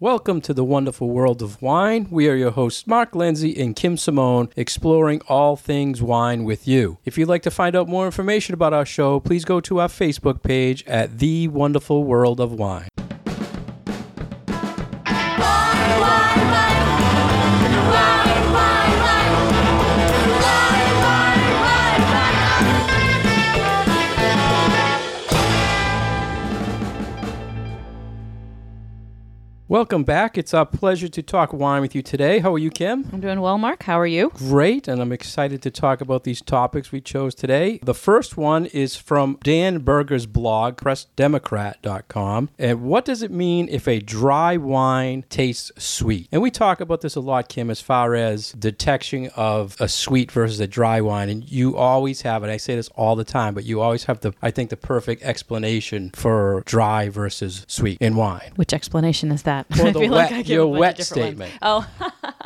Welcome to the wonderful world of wine. We are your hosts, Mark Lindsay and Kim Simone, exploring all things wine with you. If you'd like to find out more information about our show, please go to our Facebook page at The Wonderful World of Wine. Welcome back. It's a pleasure to talk wine with you today. How are you, Kim? I'm doing well, Mark. How are you? Great, and I'm excited to talk about these topics we chose today. The first one is from Dan Berger's blog, PressDemocrat.com. And what does it mean if a dry wine tastes sweet? And we talk about this a lot, Kim, as far as detection of a sweet versus a dry wine. And you always have, and I say this all the time, but you always have the, I think, the perfect explanation for dry versus sweet in wine. Which explanation is that? Well, I the wet- like your a bunch of wet different ones. statement. Oh,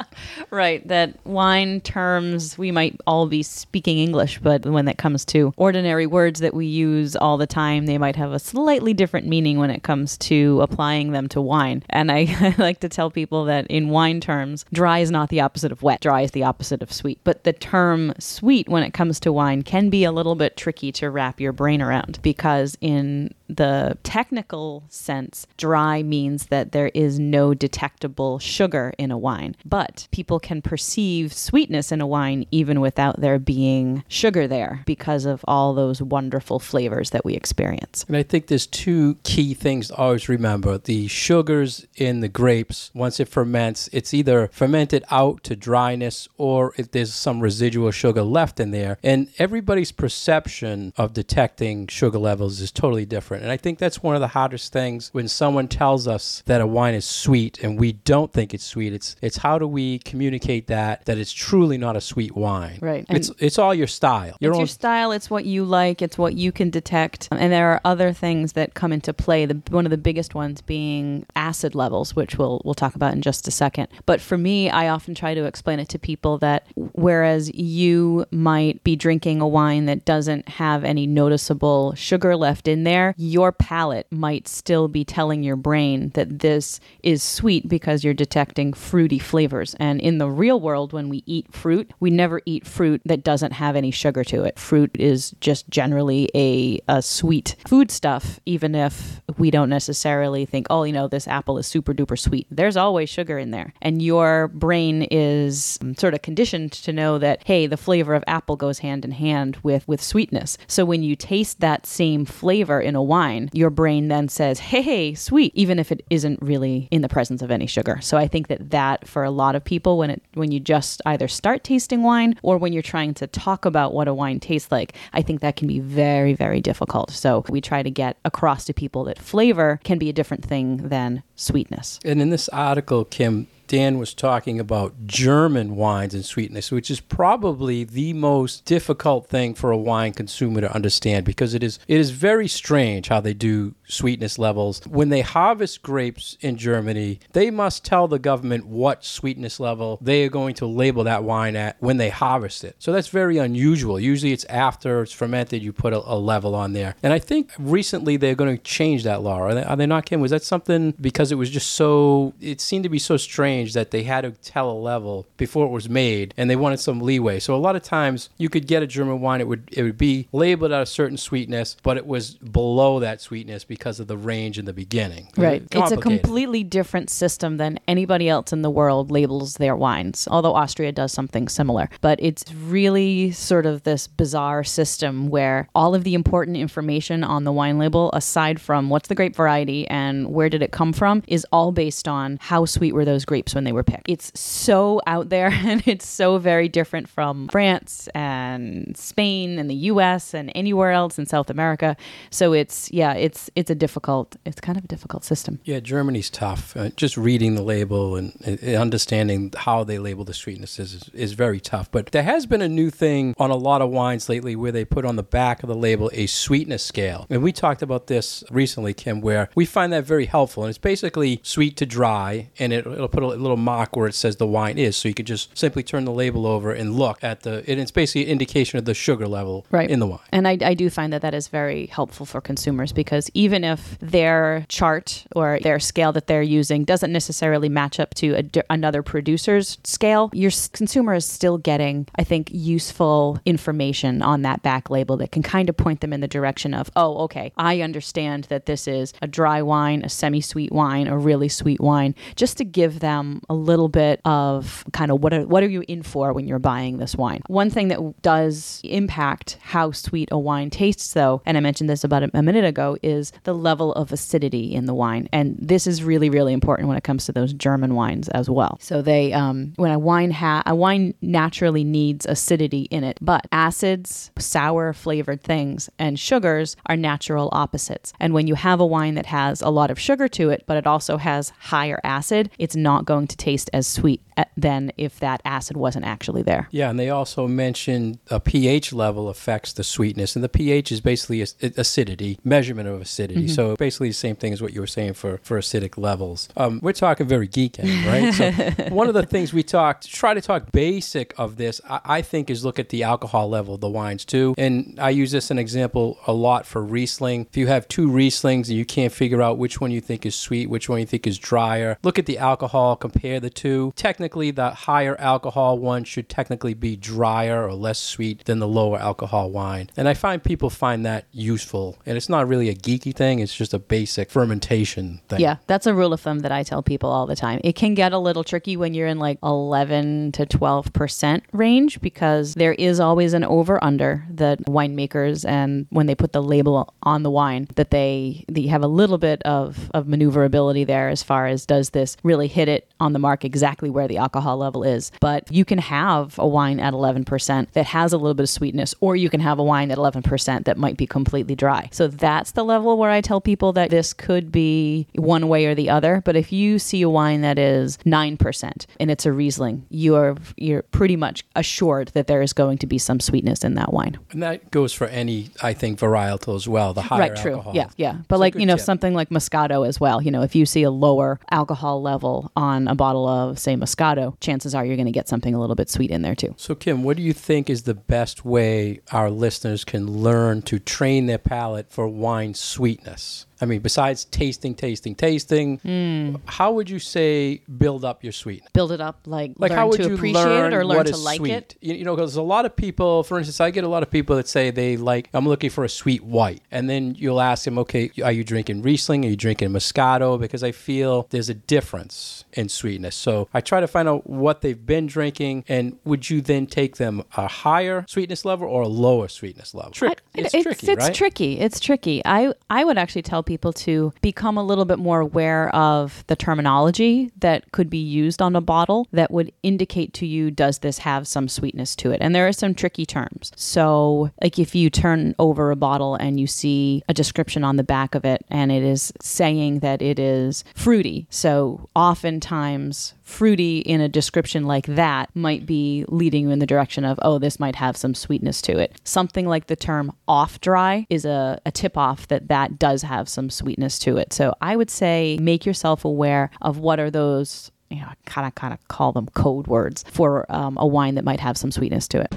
right. That wine terms, we might all be speaking English, but when it comes to ordinary words that we use all the time, they might have a slightly different meaning when it comes to applying them to wine. And I, I like to tell people that in wine terms, dry is not the opposite of wet, dry is the opposite of sweet. But the term sweet when it comes to wine can be a little bit tricky to wrap your brain around because in the technical sense, dry means that there is no detectable sugar in a wine. But people can perceive sweetness in a wine even without there being sugar there because of all those wonderful flavors that we experience. And I think there's two key things to always remember. The sugars in the grapes, once it ferments, it's either fermented out to dryness or if there's some residual sugar left in there. And everybody's perception of detecting sugar levels is totally different. And I think that's one of the hardest things when someone tells us that a wine is sweet and we don't think it's sweet. It's it's how do we communicate that that it's truly not a sweet wine. Right. It's it's all your style. Your it's own your style. It's what you like. It's what you can detect. And there are other things that come into play. The, one of the biggest ones being acid levels, which we'll we'll talk about in just a second. But for me, I often try to explain it to people that whereas you might be drinking a wine that doesn't have any noticeable sugar left in there, your palate might still be telling your brain that this is sweet because you're detecting fruity flavors. And in the real world, when we eat fruit, we never eat fruit that doesn't have any sugar to it. Fruit is just generally a, a sweet foodstuff, even if we don't necessarily think, oh, you know, this apple is super duper sweet. There's always sugar in there. And your brain is um, sort of conditioned to know that, hey, the flavor of apple goes hand in hand with, with sweetness. So when you taste that same flavor in a wine, your brain then says, hey, hey, sweet, even if it isn't really in the presence of any sugar. So I think that that for a lot of people, when it when you just either start tasting wine or when you're trying to talk about what a wine tastes like, I think that can be very, very difficult. So we try to get across to people that flavor can be a different thing than sweetness. And in this article, Kim, Dan was talking about German wines and sweetness, which is probably the most difficult thing for a wine consumer to understand because it is it is very strange how they do sweetness levels. When they harvest grapes in Germany, they must tell the government what sweetness level they are going to label that wine at when they harvest it. So that's very unusual. Usually it's after it's fermented, you put a, a level on there. And I think recently they're going to change that law. Are they, are they not, Kim? Was that something because it was just so, it seemed to be so strange that they had to tell a level before it was made and they wanted some leeway. So a lot of times you could get a German wine, it would, it would be labeled at a certain sweetness, but it was below that sweetness because of the range in the beginning. Right. It's a completely different system than anybody else in the world labels their wines, although Austria does something similar. But it's really sort of this bizarre system where all of the important information on the wine label, aside from what's the grape variety and where did it come from, is all based on how sweet were those grapes when they were picked. It's so out there and it's so very different from France and Spain and the US and anywhere else in South America. So it's yeah, it's it's a difficult it's kind of a difficult system. Yeah, Germany's tough. Uh, just reading the label and uh, understanding how they label the sweetness is, is very tough. But there has been a new thing on a lot of wines lately where they put on the back of the label a sweetness scale. And we talked about this recently, Kim, where we find that very helpful. And it's basically sweet to dry, and it, it'll put a little mock where it says the wine is. So you could just simply turn the label over and look at the, and it's basically an indication of the sugar level Right. in the wine. And I, I do find that that is very helpful for consumers because even if their chart or their scale that they're using doesn't necessarily match up to a another producer's scale, your consumer is still getting, I think, useful information on that back label that can kind of point them in the direction of, oh, okay, I understand that this is a dry wine, a semi sweet wine, a really sweet wine, just to give them a little bit of kind of what are, what are you in for when you're buying this wine. One thing that does impact how sweet a wine tastes, though, and I mentioned this about a, a minute ago, is the level of acidity in the wine. And this is really, really important when it comes to those German wines as well. So they, um, when a wine ha- a wine naturally needs acidity in it, but acids, sour flavored things, and sugars are natural opposites. And when you have a wine that has a lot of sugar to it, but it also has higher acid, it's not going to taste as sweet uh, than if that acid wasn't actually there. Yeah, and they also mentioned a pH level affects the sweetness, and the pH is basically acidity, measurement of acidity. So basically the same thing as what you were saying for, for acidic levels. Um, we're talking very geek end, right? So one of the things we talked, try to talk basic of this, I, I think, is look at the alcohol level of the wines too. And I use this an example a lot for Riesling. If you have two Rieslings and you can't figure out which one you think is sweet, which one you think is drier, look at the alcohol, compare the two. Technically, the higher alcohol one should technically be drier or less sweet than the lower alcohol wine. And I find people find that useful. And it's not really a geeky thing, it's just a basic fermentation thing. Yeah, that's a rule of thumb that I tell people all the time. It can get a little tricky when you're in like 11 to 12% range because there is always an over under that winemakers and when they put the label on the wine that they you have a little bit of of maneuverability there as far as does this really hit it on the mark exactly where the alcohol level is. But you can have a wine at 11% that has a little bit of sweetness or you can have a wine at 11% that might be completely dry. So that's the level where I tell people that this could be one way or the other. But if you see a wine that is 9% and it's a Riesling, you are you're pretty much assured that there is going to be some sweetness in that wine. And that goes for any, I think, varietal as well, the higher right, true. alcohol. Yeah, yeah. But It's like, you know, tip. something like Moscato as well. You know, if you see a lower alcohol level on a bottle of, say, Moscato, chances are you're going to get something a little bit sweet in there too. So, Kim, what do you think is the best way our listeners can learn to train their palate for wine sweetness? I mean, besides tasting, tasting, tasting, Hmm. how would you say build up your sweetness? Build it up, like, Like, learn how would to you appreciate learn it or learn what to is like sweet? it. You, you know, because a lot of people, for instance, I get a lot of people that say they like, I'm looking for a sweet white. And then you'll ask them, okay, are you drinking Riesling? Are you drinking Moscato? Because I feel there's a difference in sweetness. So I try to find out what they've been drinking. And would you then take them a higher sweetness level or a lower sweetness level? Trick. I- it's, it's tricky, it's right? tricky. It's tricky. I I would actually tell people to become a little bit more aware of the terminology that could be used on a bottle that would indicate to you does this have some sweetness to it. And there are some tricky terms. So, like if you turn over a bottle and you see a description on the back of it and it is saying that it is fruity. So, oftentimes fruity in a description like that might be leading you in the direction of, oh, this might have some sweetness to it. Something like the term off dry is a, a tip off that that does have some sweetness to it. So I would say make yourself aware of what are those. You know, kind of, kind of call them code words for um, a wine that might have some sweetness to it.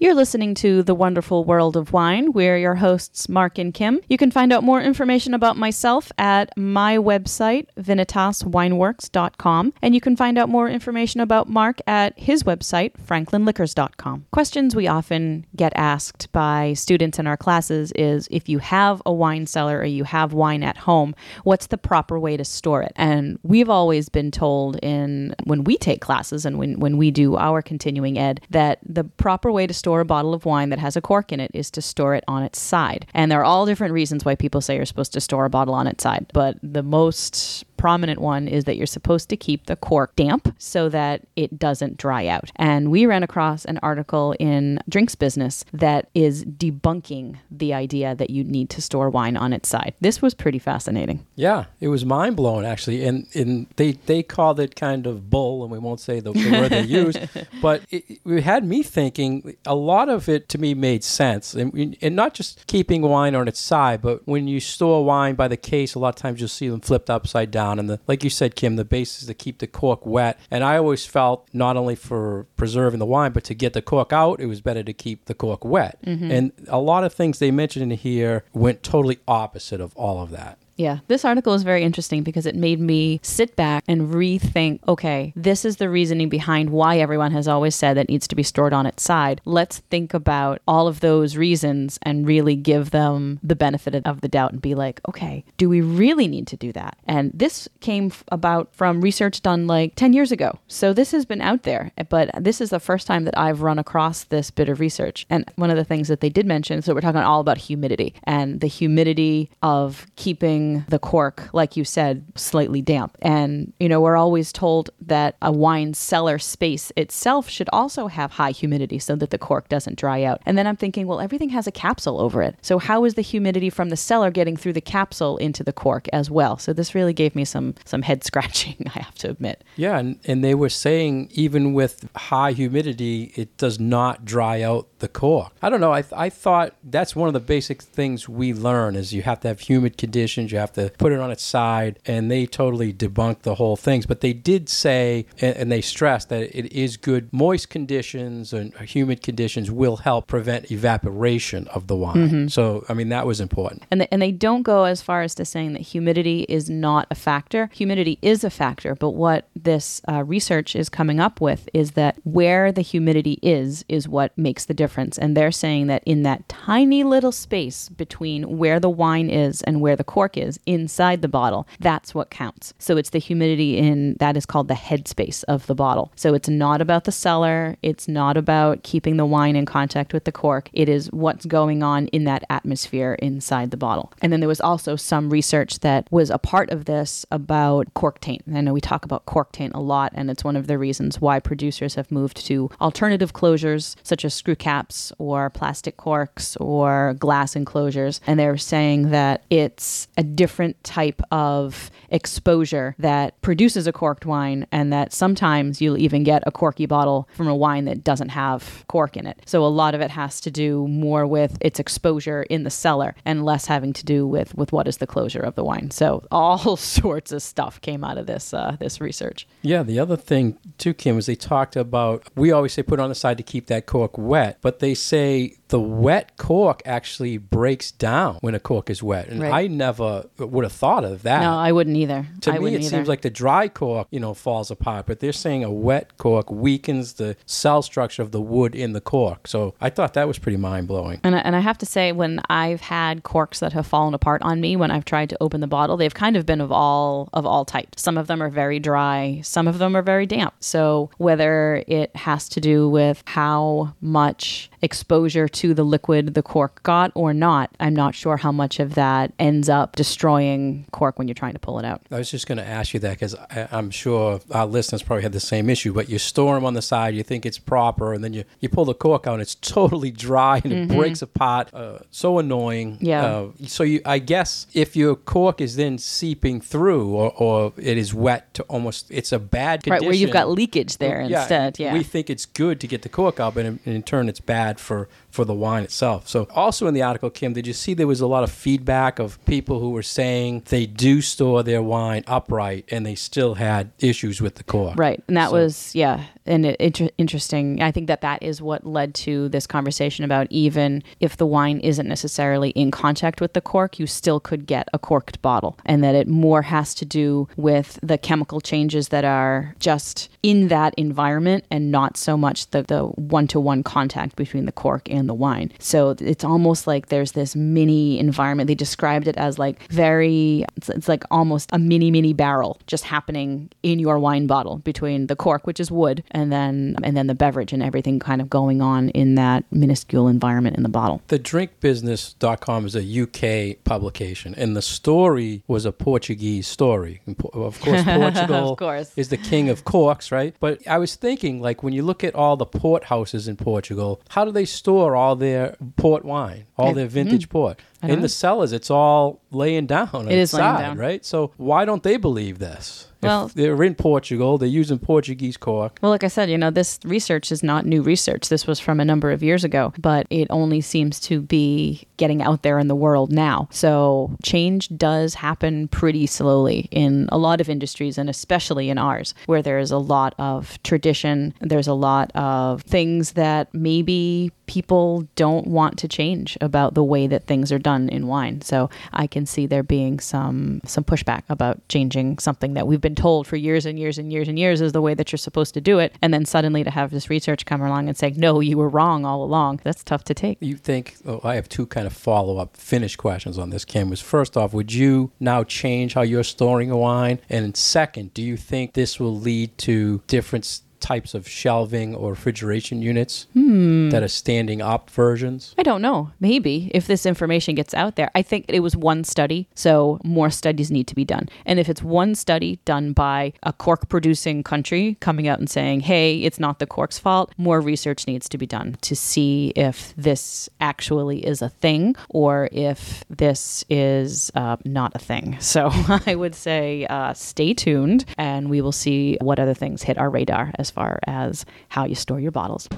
You're listening to The Wonderful World of Wine. We're your hosts, Mark and Kim. You can find out more information about myself at my website, vinitaswineworks.com, and you can find out more information about Mark at his website, franklinliquors.com. Questions we often get asked by students in our classes is if you have a wine cellar or you have wine at home, what's the proper way to store it? And we've always been told in when we take classes and when, when we do our continuing ed that the proper way to store a bottle of wine that has a cork in it is to store it on its side. And there are all different reasons why people say you're supposed to store a bottle on its side. But the most prominent one is that you're supposed to keep the cork damp so that it doesn't dry out. And we ran across an article in Drinks Business that is debunking the idea that you need to store wine on its side. This was pretty fascinating. Yeah, it was mind blowing actually, and and they they called it kind of bull, and we won't say the, the word they used, but it, it had me thinking. A lot of it to me made sense, and and not just keeping wine on its side, but when you store wine by the case, a lot of times you'll see them flipped upside down, and the like you said, Kim, the base is to keep the cork wet, and I always felt not only for preserving the wine, but to get the cork out, it was better to keep the cork wet, mm-hmm. and a lot of things they mentioned in here went totally opposite of all of that. Yeah, this article is very interesting because it made me sit back and rethink okay, this is the reasoning behind why everyone has always said that needs to be stored on its side. Let's think about all of those reasons and really give them the benefit of the doubt and be like, okay, do we really need to do that? And this came about from research done like 10 years ago. So this has been out there, but this is the first time that I've run across this bit of research. And one of the things that they did mention, so we're talking all about humidity and the humidity of keeping the cork, like you said, slightly damp. And, you know, we're always told that a wine cellar space itself should also have high humidity so that the cork doesn't dry out. And then I'm thinking, well, everything has a capsule over it. So how is the humidity from the cellar getting through the capsule into the cork as well? So this really gave me some some head scratching, I have to admit. Yeah, and, and they were saying even with high humidity, it does not dry out the cork. I don't know. I, I thought that's one of the basic things we learn is you have to have humid conditions. You have to put it on its side, and they totally debunked the whole things. But they did say, and, they stressed that it is good. Moist conditions and humid conditions will help prevent evaporation of the wine. So I mean that was important. And, they, and they don't go as far as to saying that humidity is not a factor. Humidity is a factor, but what this uh, research is coming up with is that where the humidity is, is what makes the difference. And they're saying that in that tiny little space between where the wine is and where the cork is inside the bottle, that's what counts. So it's the humidity in that is called the headspace of the bottle. So it's not about the cellar, it's not about keeping the wine in contact with the cork. It is what's going on in that atmosphere inside the bottle. And then there was also some research that was a part of this about cork taint. I know we talk about cork taint a lot, and it's one of the reasons why producers have moved to alternative closures such as screw caps or plastic corks or glass enclosures. And they're saying that it's a different type of exposure that produces a corked wine, and that sometimes you'll even get a corky bottle from a wine that doesn't have cork in it. So a lot of it has to do more with its exposure in the cellar and less having to do with with what is the closure of the wine. So all sorts of stuff came out of this uh, this research. Yeah, the other thing too, Kim, is they talked about we always say put on the side to keep that cork wet, but they say the wet cork actually breaks down when a cork is wet. And Right. I never would have thought of that. No, I wouldn't either. to I me, it either. seems like the dry cork, you know, falls apart, but they're saying a wet cork weakens the cell structure of the wood in the cork. So I thought that was pretty mind blowing. And I, and I have to say, when I've had corks that have fallen apart on me when I've tried to open the bottle, they've kind of been of all of all types. Some of them are very dry, some of them are very damp. So whether it has to do with how much exposure to the liquid the cork got or not, I'm not sure how much of that ends up destroying cork when you're trying to pull it out. I was just going to ask you that because I'm sure our listeners probably had the same issue. But you store them on the side, you think it's proper, and then you, you pull the cork out, and it's totally dry and it breaks apart. Uh, so annoying. Mm-hmm. Yeah. Uh, so you, I guess, if your cork is then seeping through, or, or it is wet to almost, it's a bad condition. Right, where you've got leakage there Yeah, instead. Yeah. We think it's good to get the cork out, but in, in turn, it's bad for, for the wine itself. So, also in the article, Kim, did you see there was a lot of feedback of people who were saying they do store their wine upright and they still had issues with the cork? Right. And that So- was, yeah, and it, inter- interesting. I think that that is what led to this conversation about even if the wine isn't necessarily in contact with the cork, you still could get a corked bottle. And that it more has to do with the chemical changes that are just in that environment and not so much the, the one-to-one contact between the cork and the wine. So it's almost like there's this mini environment. They described it as like very, it's, it's like almost a mini, mini barrel just happening in your wine bottle between the cork, which is wood, and then and then the beverage and everything kind of going on in that minuscule environment in the bottle. The drinkbusiness.com is a UK publication, and the story was a Portuguese story. Of course, Portugal of course. is the king of corks, right? But I was thinking, like, when you look at all the port houses in Portugal, how do they store all their port wine, all their vintage mm, port? In uh-huh. the cellars, it's all laying down. It is laying down. right? So why don't they believe this? Well, if they're in Portugal, they're using Portuguese cork. Well, like I said, you know, this research is not new research. This was from a number of years ago, but it only seems to be getting out there in the world now. So change does happen pretty slowly in a lot of industries and especially in ours, where there's a lot of tradition, there's a lot of things that maybe people don't want to change about the way that things are done in wine. So I can see there being some some pushback about changing something that we've been told for years and years and years and years is the way that you're supposed to do it, and then suddenly to have this research come along and say no, you were wrong all along. That's tough to take. You think? Oh, I have two kind of follow up finish questions on this. Kim was first off, would you now change how you're storing wine? And second, do you think this will lead to different types of shelving or refrigeration units hmm. that are standing up versions? I don't know. Maybe if this information gets out there. I think it was one study, so more studies need to be done. And if it's one study done by a cork producing country coming out and saying, hey, it's not the cork's fault, more research needs to be done to see if this actually is a thing or if this is uh, not a thing. So I would say uh, stay tuned and we will see what other things hit our radar as as far as how you store your bottles.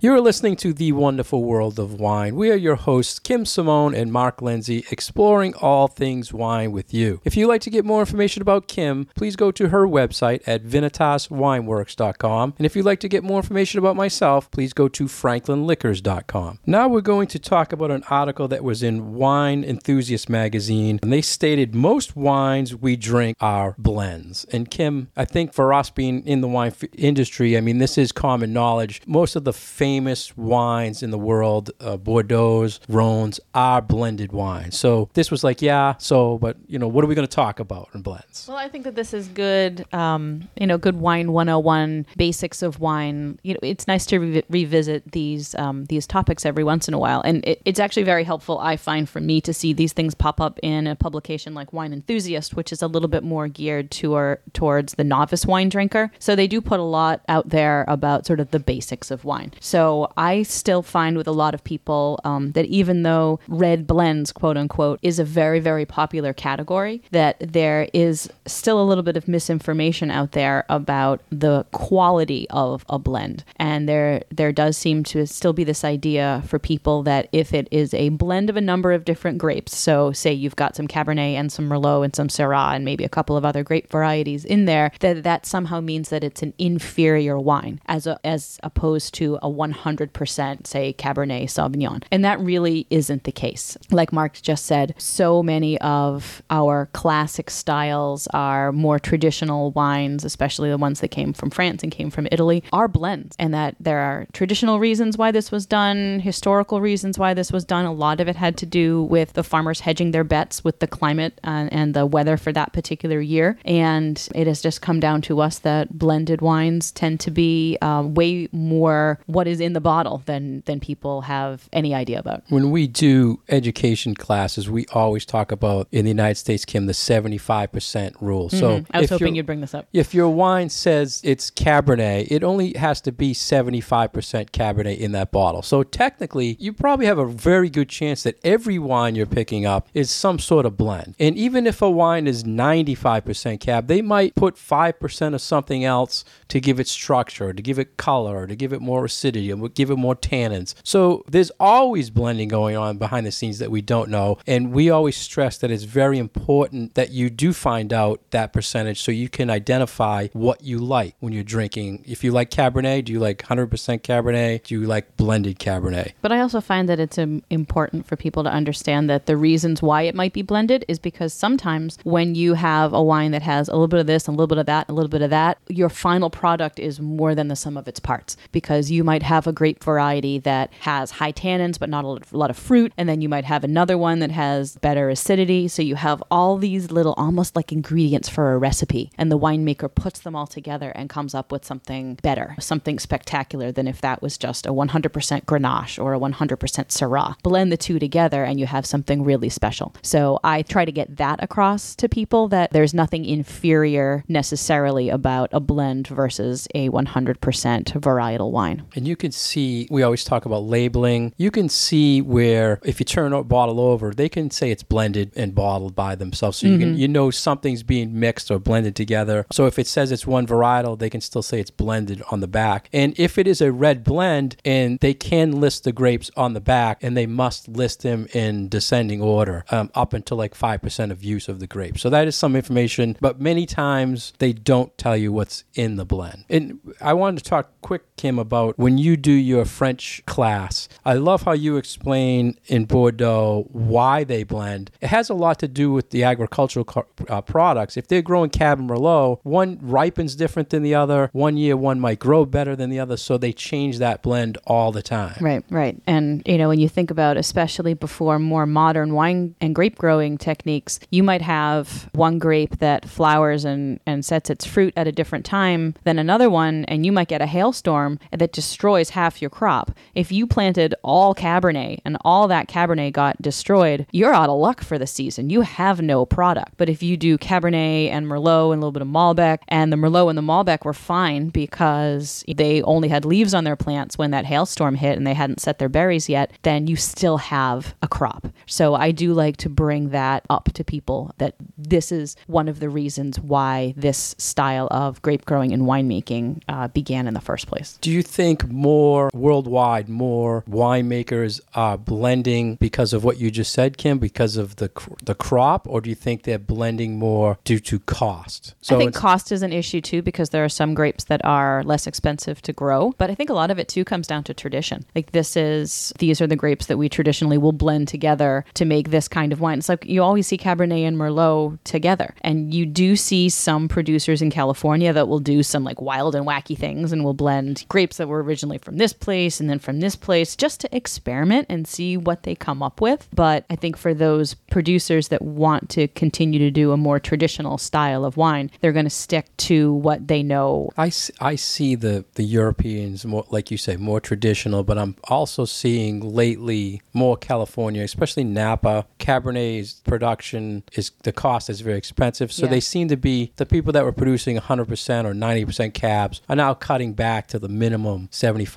You're listening to The Wonderful World of Wine. We are your hosts, Kim Simone and Mark Lindsay, exploring all things wine with you. If you'd like to get more information about Kim, please go to her website at vinitaswineworks.com. And if you'd like to get more information about myself, please go to franklinliquors.com. Now we're going to talk about an article that was in Wine Enthusiast magazine, and they stated most wines we drink are blends. And Kim, I think for us being in the wine industry, I mean, this is common knowledge. Most of the famous famous wines in the world, uh, Bordeaux's, Rhones, are blended wines. So this was like, yeah, so, but, you know, what are we going to talk about in blends? Well, I think that this is good, um, you know, good wine 101, basics of wine. You know, it's nice to re- revisit these um, these topics every once in a while. And it, it's actually very helpful, I find, for me to see these things pop up in a publication like Wine Enthusiast, which is a little bit more geared to our, towards the novice wine drinker. So they do put a lot out there about sort of the basics of wine. So so I still find with a lot of people um, that even though red blends, quote unquote, is a very, very popular category, that there is still a little bit of misinformation out there about the quality of a blend. And there, there does seem to still be this idea for people that if it is a blend of a number of different grapes, so say you've got some Cabernet and some Merlot and some Syrah and maybe a couple of other grape varieties in there, that that somehow means that it's an inferior wine as a, as opposed to a 100%, say, Cabernet Sauvignon. And that really isn't the case. Like Mark just said, so many of our classic styles, our more traditional wines, especially the ones that came from France and came from Italy, are blends. And that there are traditional reasons why this was done, historical reasons why this was done. A lot of it had to do with the farmers hedging their bets with the climate and, and the weather for that particular year. And it has just come down to us that blended wines tend to be uh, way more what is in the bottle than than people have any idea about. When we do education classes, we always talk about in the United States, Kim, the seventy five percent rule. Mm-hmm. So I was hoping you'd bring this up. If your wine says it's Cabernet, it only has to be seventy five percent Cabernet in that bottle. So technically, you probably have a very good chance that every wine you're picking up is some sort of blend. And even if a wine is ninety five percent Cab, they might put five percent of something else to give it structure, to give it color, to give it more acidity, and give it more tannins. So there's always blending going on behind the scenes that we don't know. And we always stress that it's very important that you do find out that percentage so you can identify what you like when you're drinking. If you like Cabernet, do you like 100% Cabernet? Do you like blended Cabernet? But I also find that it's um, important for people to understand that the reasons why it might be blended is because sometimes when you have a wine that has a little bit of this, a little bit of that, a little bit of that, your final product is more than the sum of its parts because you might have have a grape variety that has high tannins but not a lot of fruit, and then you might have another one that has better acidity. So you have all these little almost like ingredients for a recipe, and the winemaker puts them all together and comes up with something better, something spectacular than if that was just a 100% Grenache or a 100% Syrah. Blend the two together and you have something really special. So I try to get that across to people that there's nothing inferior necessarily about a blend versus a 100% varietal wine. And you can see, we always talk about labeling. You can see where if you turn a bottle over, they can say it's blended and bottled by themselves. So you can you know something's being mixed or blended together. So if it says it's one varietal, they can still say it's blended on the back. And if it is a red blend, and they can list the grapes on the back, and they must list them in descending order um, up until like five percent of use of the grapes. So that is some information, but many times they don't tell you what's in the blend. And I wanted to talk quick, Kim, about when you do your French class. I love how you explain in Bordeaux why they blend. It has a lot to do with the agricultural uh, products. If they're growing Cab Merlot, one ripens different than the other. One year, one might grow better than the other, so they change that blend all the time. Right, right. And, you know, when you think about, especially before more modern wine and grape growing techniques, you might have one grape that flowers and, and sets its fruit at a different time than another one, and you might get a hailstorm that destroys half your crop. If you planted all Cabernet and all that Cabernet got destroyed, you're out of luck for the season. You have no product. But if you do Cabernet and Merlot and a little bit of Malbec, and the Merlot and the Malbec were fine because they only had leaves on their plants when that hailstorm hit and they hadn't set their berries yet, then you still have a crop. So I do like to bring that up to people that this is one of the reasons why this style of grape growing and winemaking uh, began in the first place. Do you think more worldwide, more winemakers are blending because of what you just said, Kim, because of the cr- the crop, or do you think they're blending more due to cost? I think cost is an issue too because there are some grapes that are less expensive to grow, but I think a lot of it too comes down to tradition. Like this is these are the grapes that we traditionally will blend together to make this kind of wine. It's like you always see Cabernet and Merlot together, and you do see some producers in California that will do some like wild and wacky things and will blend grapes that were originally from this place and then from this place just to experiment and see what they come up with. But I think for those producers that want to continue to do a more traditional style of wine, they're going to stick to what they know. I, I see the, the Europeans more, like you say, more traditional, but I'm also seeing lately more California, especially Napa. Cabernet's production is the cost is very expensive, so Yeah. they seem to be the people that were producing 100% or 90% cabs are now cutting back to the minimum 75%.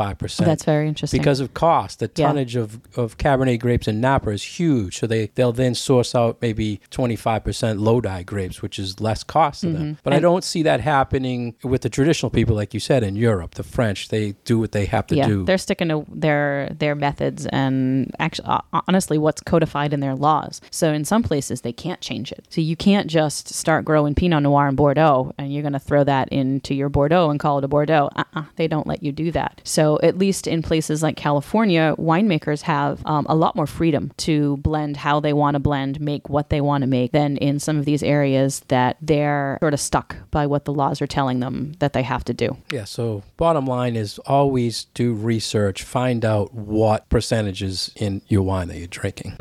That's very interesting. because of cost. The Yeah. tonnage of, of Cabernet grapes in Napa is huge. So they, they'll then source out maybe 25% Lodi grapes, which is less cost to them. Mm-hmm. But I don't see that happening with the traditional people, like you said, in Europe. The French, they do what they have to yeah, do. they're sticking to their their methods and actually, uh, honestly, what's codified in their laws. So in some places they can't change it. So you can't just start growing Pinot Noir in Bordeaux and you're going to throw that into your Bordeaux and call it a Bordeaux. Uh-uh, they don't let you do that. So at least in places like California, winemakers have um, a lot more freedom to blend how they want to blend, make what they want to make, than in some of these areas that they're sort of stuck by what the laws are telling them that they have to do. Yeah, so bottom line is always do research, find out what percentages in your wine that you're drinking.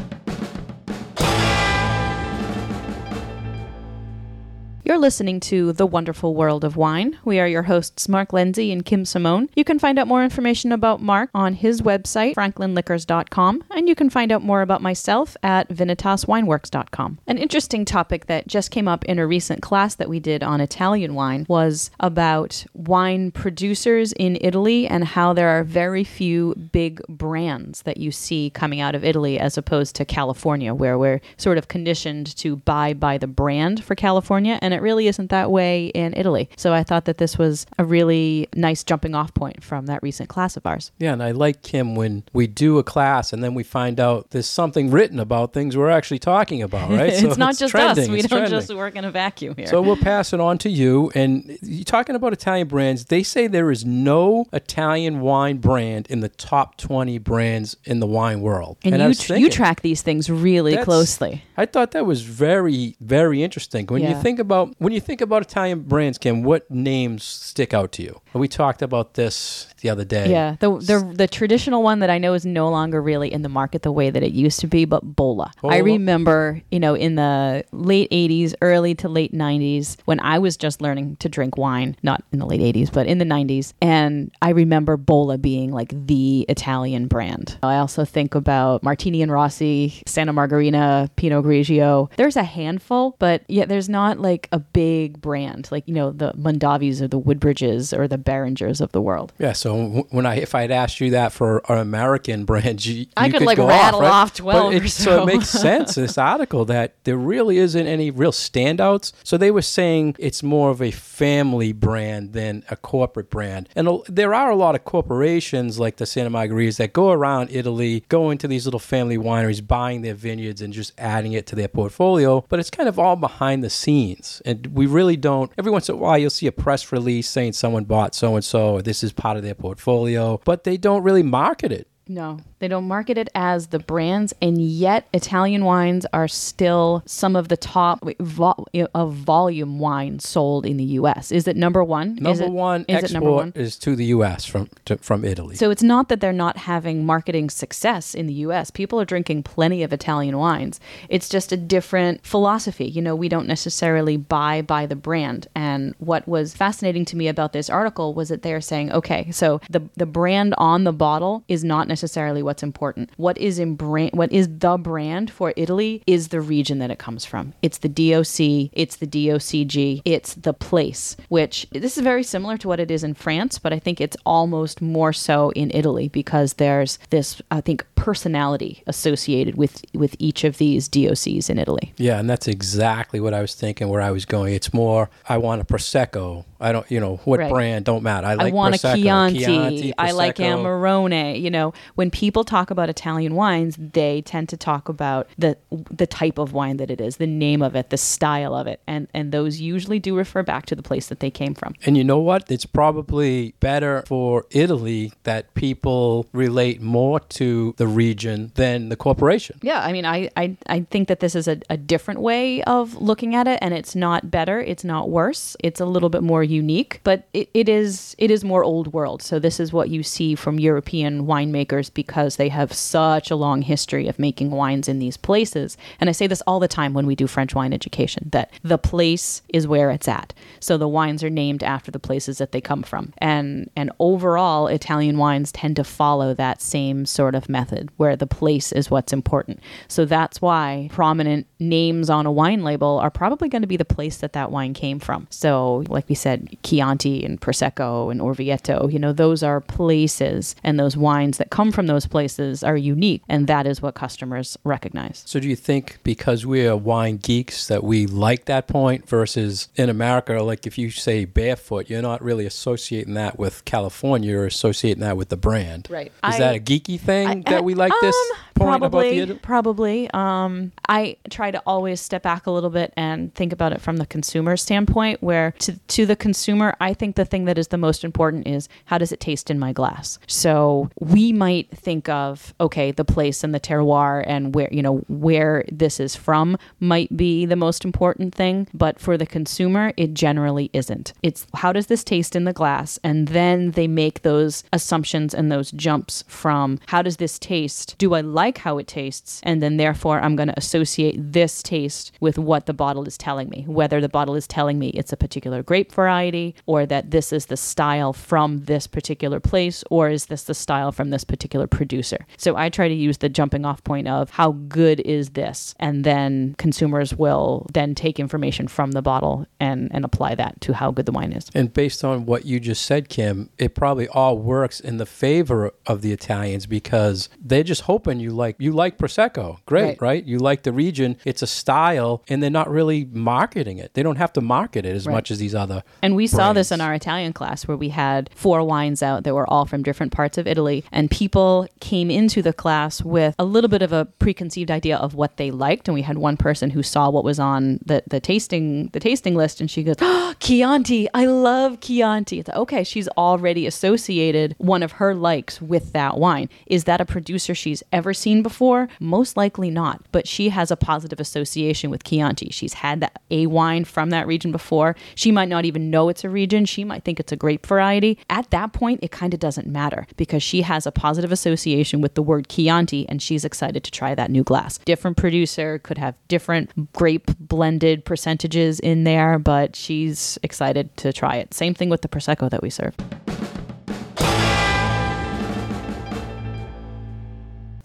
You're listening to The Wonderful World of Wine. We are your hosts, Mark Lindsay and Kim Simone. You can find out more information about Mark on his website, franklinliquors.com, and you can find out more about myself at vinitaswineworks.com. An interesting topic that just came up in a recent class that we did on Italian wine was about wine producers in Italy and how there are very few big brands that you see coming out of Italy as opposed to California, where we're sort of conditioned to buy by the brand for California, and it really isn't that way in Italy. So I thought that this was a really nice jumping off point from that recent class of ours. Yeah, and I like Kim when we do a class and then we find out there's something written about things we're actually talking about, right? it's not just trending, us. We it's don't trending. just work in a vacuum here. So we'll pass it on to you. And you're talking about Italian brands, they say there is no Italian wine brand in the top 20 brands in the wine world. and, I you, tr- you track these things really closely. I thought that was very, very interesting. When Yeah. you think about When you think about Italian brands, Kim, what names stick out to you? We talked about this the other day. Yeah, the, the the traditional one that I know is no longer really in the market the way that it used to be, but Bolla. I remember, you know, in the late 80s, early to late 90s, when I was just learning to drink wine, not in the late 80s, but in the 90s, and I remember Bolla being like the Italian brand. I also think about Martini and Rossi, Santa Margherita, Pinot Grigio. There's a handful, but yeah, there's not like a big brand like, you know, the Mondavis or the Woodbridges or the Beringers of the world. Yeah, so when I if I'd asked you that for an American brand, you, I you could, like, go rattle off, right? off 12 But or it, so so. it makes sense this article that there really isn't any real standouts. So they were saying it's more of a family brand than a corporate brand, and there are a lot of corporations like the Santa Margheritas that go around Italy, go into these little family wineries, buying their vineyards and just adding it to their portfolio. But it's kind of all behind the scenes, and we really don't. Every once in a while, you'll see a press release saying someone bought so and so, or this is part of their portfolio, but they don't really market it. No, they don't market it as the brands, and yet Italian wines are still some of the top vo- of volume wine sold in the U.S. Is it number one? is Number it, one is export it number one? is to the U.S. from to, from Italy. So it's not that they're not having marketing success in the US. People are drinking plenty of Italian wines. It's just a different philosophy. You know, we don't necessarily buy by the brand. And what was fascinating to me about this article was that they're saying, okay, so the the brand on the bottle is not necessarily what's important. What is in brand what is the brand for Italy is the region that it comes from. It's the DOC, it's the DOCG, it's the place, which this is very similar to what it is in France, but I think it's almost more so in Italy because there's this, I think, personality associated with with each of these DOCs in Italy. yeah, and that's exactly what I was thinking. Where I was going, it's more. I want a prosecco. I don't, you know, what Right. brand don't matter. I like I want prosecco, a Chianti. Chianti, I like Amarone. You know, when people talk about Italian wines, they tend to talk about the the type of wine that it is, the name of it, the style of it, and and those usually do refer back to the place that they came from. And you know what? It's probably better for Italy that people relate more to the region than the corporation. Yeah, I mean, I, I, I think that this is a, a different way of looking at it, and it's not better, it's not worse. It's a little bit more unique, but it, it is it is more old world. So this is what you see from European winemakers because they have such a long history of making wines in these places. And I say this all the time when we do French wine education that the place is where it's at. So the wines are named after the places that they come from. And and overall Italian wines tend to follow that same sort of method where the place is what's important. So that's why prominent names on a wine label are probably going to be the place that that wine came from. So like we said Chianti and Prosecco and Orvieto, you know, those are places and those wines that come from those places are unique and that is what customers recognize. So do you think because we are wine geeks that we like that point versus in America, like if you say barefoot, you're not really associating that with California, you're associating that with the brand. Right. Is I- that a geeky thing I- that we like this um, point probably, about the probably. Um, I try to always step back a little bit and think about it from the consumer standpoint. Where to to the consumer, I think the thing that is the most important is how does it taste in my glass. So we might think of okay, the place and the terroir and where you know where this is from might be the most important thing, but for the consumer, it generally isn't. It's how does this taste in the glass, and then they make those assumptions and those jumps from how does this taste? Do I like how it tastes? And then therefore I'm going to associate this taste with what the bottle is telling me, whether the bottle is telling me it's a particular grape variety or that this is the style from this particular place or is this the style from this particular producer. So I try to use the jumping off point of how good is this? And then consumers will then take information from the bottle and, and apply that to how good the wine is. And based on what you just said, Kim, it probably all works in the favor of the Italians because they're just hoping you like you like prosecco. Great, Right. right? You like the region. It's a style, and they're not really marketing it. They don't have to market it as Right. much as these other. And we saw this in our Italian class where we had four wines out that were all from different parts of Italy, and people came into the class with a little bit of a preconceived idea of what they liked, and we had one person who saw what was on the, the tasting the tasting list, and she goes, oh, "Chianti, I love Chianti." Okay, she's already associated one of her likes with that wine. Is that a producer she's ever seen before? Most likely not, but she has a positive association with Chianti. She's had that, a wine from that region before. She might not even know it's a region. She might think it's a grape variety. At that point, it kind of doesn't matter because she has a positive association with the word Chianti and she's excited to try that new glass. Different producer could have different grape blended percentages in there, but she's excited to try it. Same thing with the Prosecco that we serve.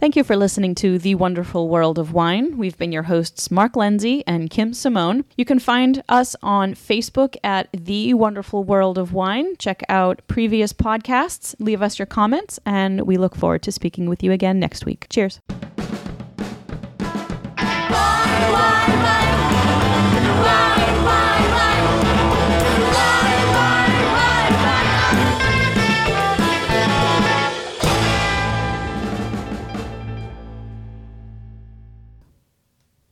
Thank you for listening to The Wonderful World of Wine. We've been your hosts, Mark Lindsay and Kim Simone. You can find us on Facebook at The Wonderful World of Wine. Check out previous podcasts, leave us your comments, and we look forward to speaking with you again next week. Cheers.